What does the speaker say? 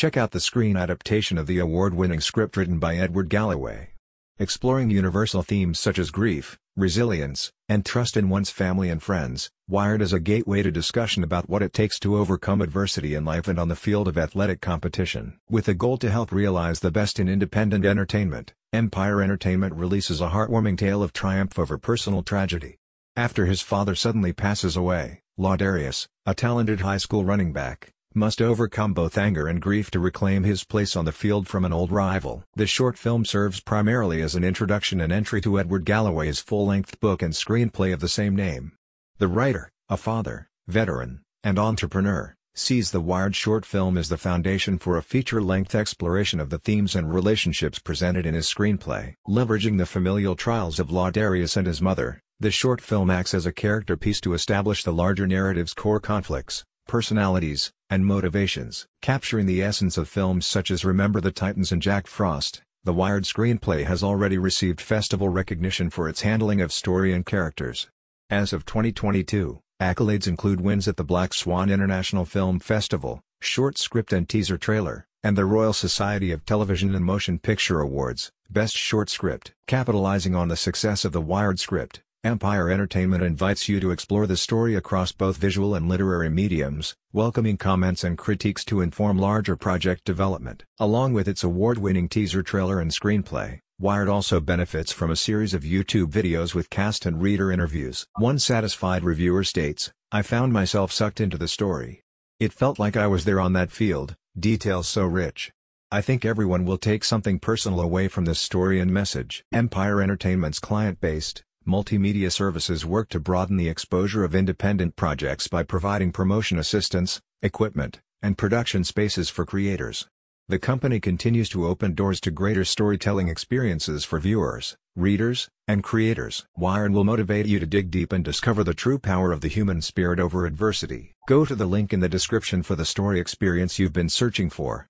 Check out the screen adaptation of the award-winning script written by Edward Galloway. Exploring universal themes such as grief, resilience, and trust in one's family and friends, Wired is a gateway to discussion about what it takes to overcome adversity in life and on the field of athletic competition. With a goal to help realize the best in independent entertainment, Empire Entertainment releases a heartwarming tale of triumph over personal tragedy. After his father suddenly passes away, Ladarius, a talented high school running back, must overcome both anger and grief to reclaim his place on the field from an old rival. The short film serves primarily as an introduction and entry to Edward Galloway's full-length book and screenplay of the same name. The writer, a father, veteran, and entrepreneur, sees the Wired short film as the foundation for a feature-length exploration of the themes and relationships presented in his screenplay. Leveraging the familial trials of Ladarius and his mother, the short film acts as a character piece to establish the larger narrative's core conflicts, personalities, and motivations. Capturing the essence of films such as Remember the Titans and Jack Frost, the Wired screenplay has already received festival recognition for its handling of story and characters. As of 2022, accolades include wins at the Black Swan International Film Festival, Short Script and Teaser Trailer, and the Royal Society of Television and Motion Picture Awards, Best Short Script. Capitalizing on the success of the Wired script, Empire Entertainment invites you to explore the story across both visual and literary mediums, welcoming comments and critiques to inform larger project development. Along with its award-winning teaser trailer and screenplay, Wired also benefits from a series of YouTube videos with cast and reader interviews. One satisfied reviewer states, I found myself sucked into the story. It felt like I was there on that field, details so rich. I think everyone will take something personal away from this story and message. Empire Entertainment's client-based, Multimedia Services work to broaden the exposure of independent projects by providing promotion assistance, equipment, and production spaces for creators. The company continues to open doors to greater storytelling experiences for viewers, readers, and creators. Wired will motivate you to dig deep and discover the true power of the human spirit over adversity. Go to the link in the description for the story experience you've been searching for.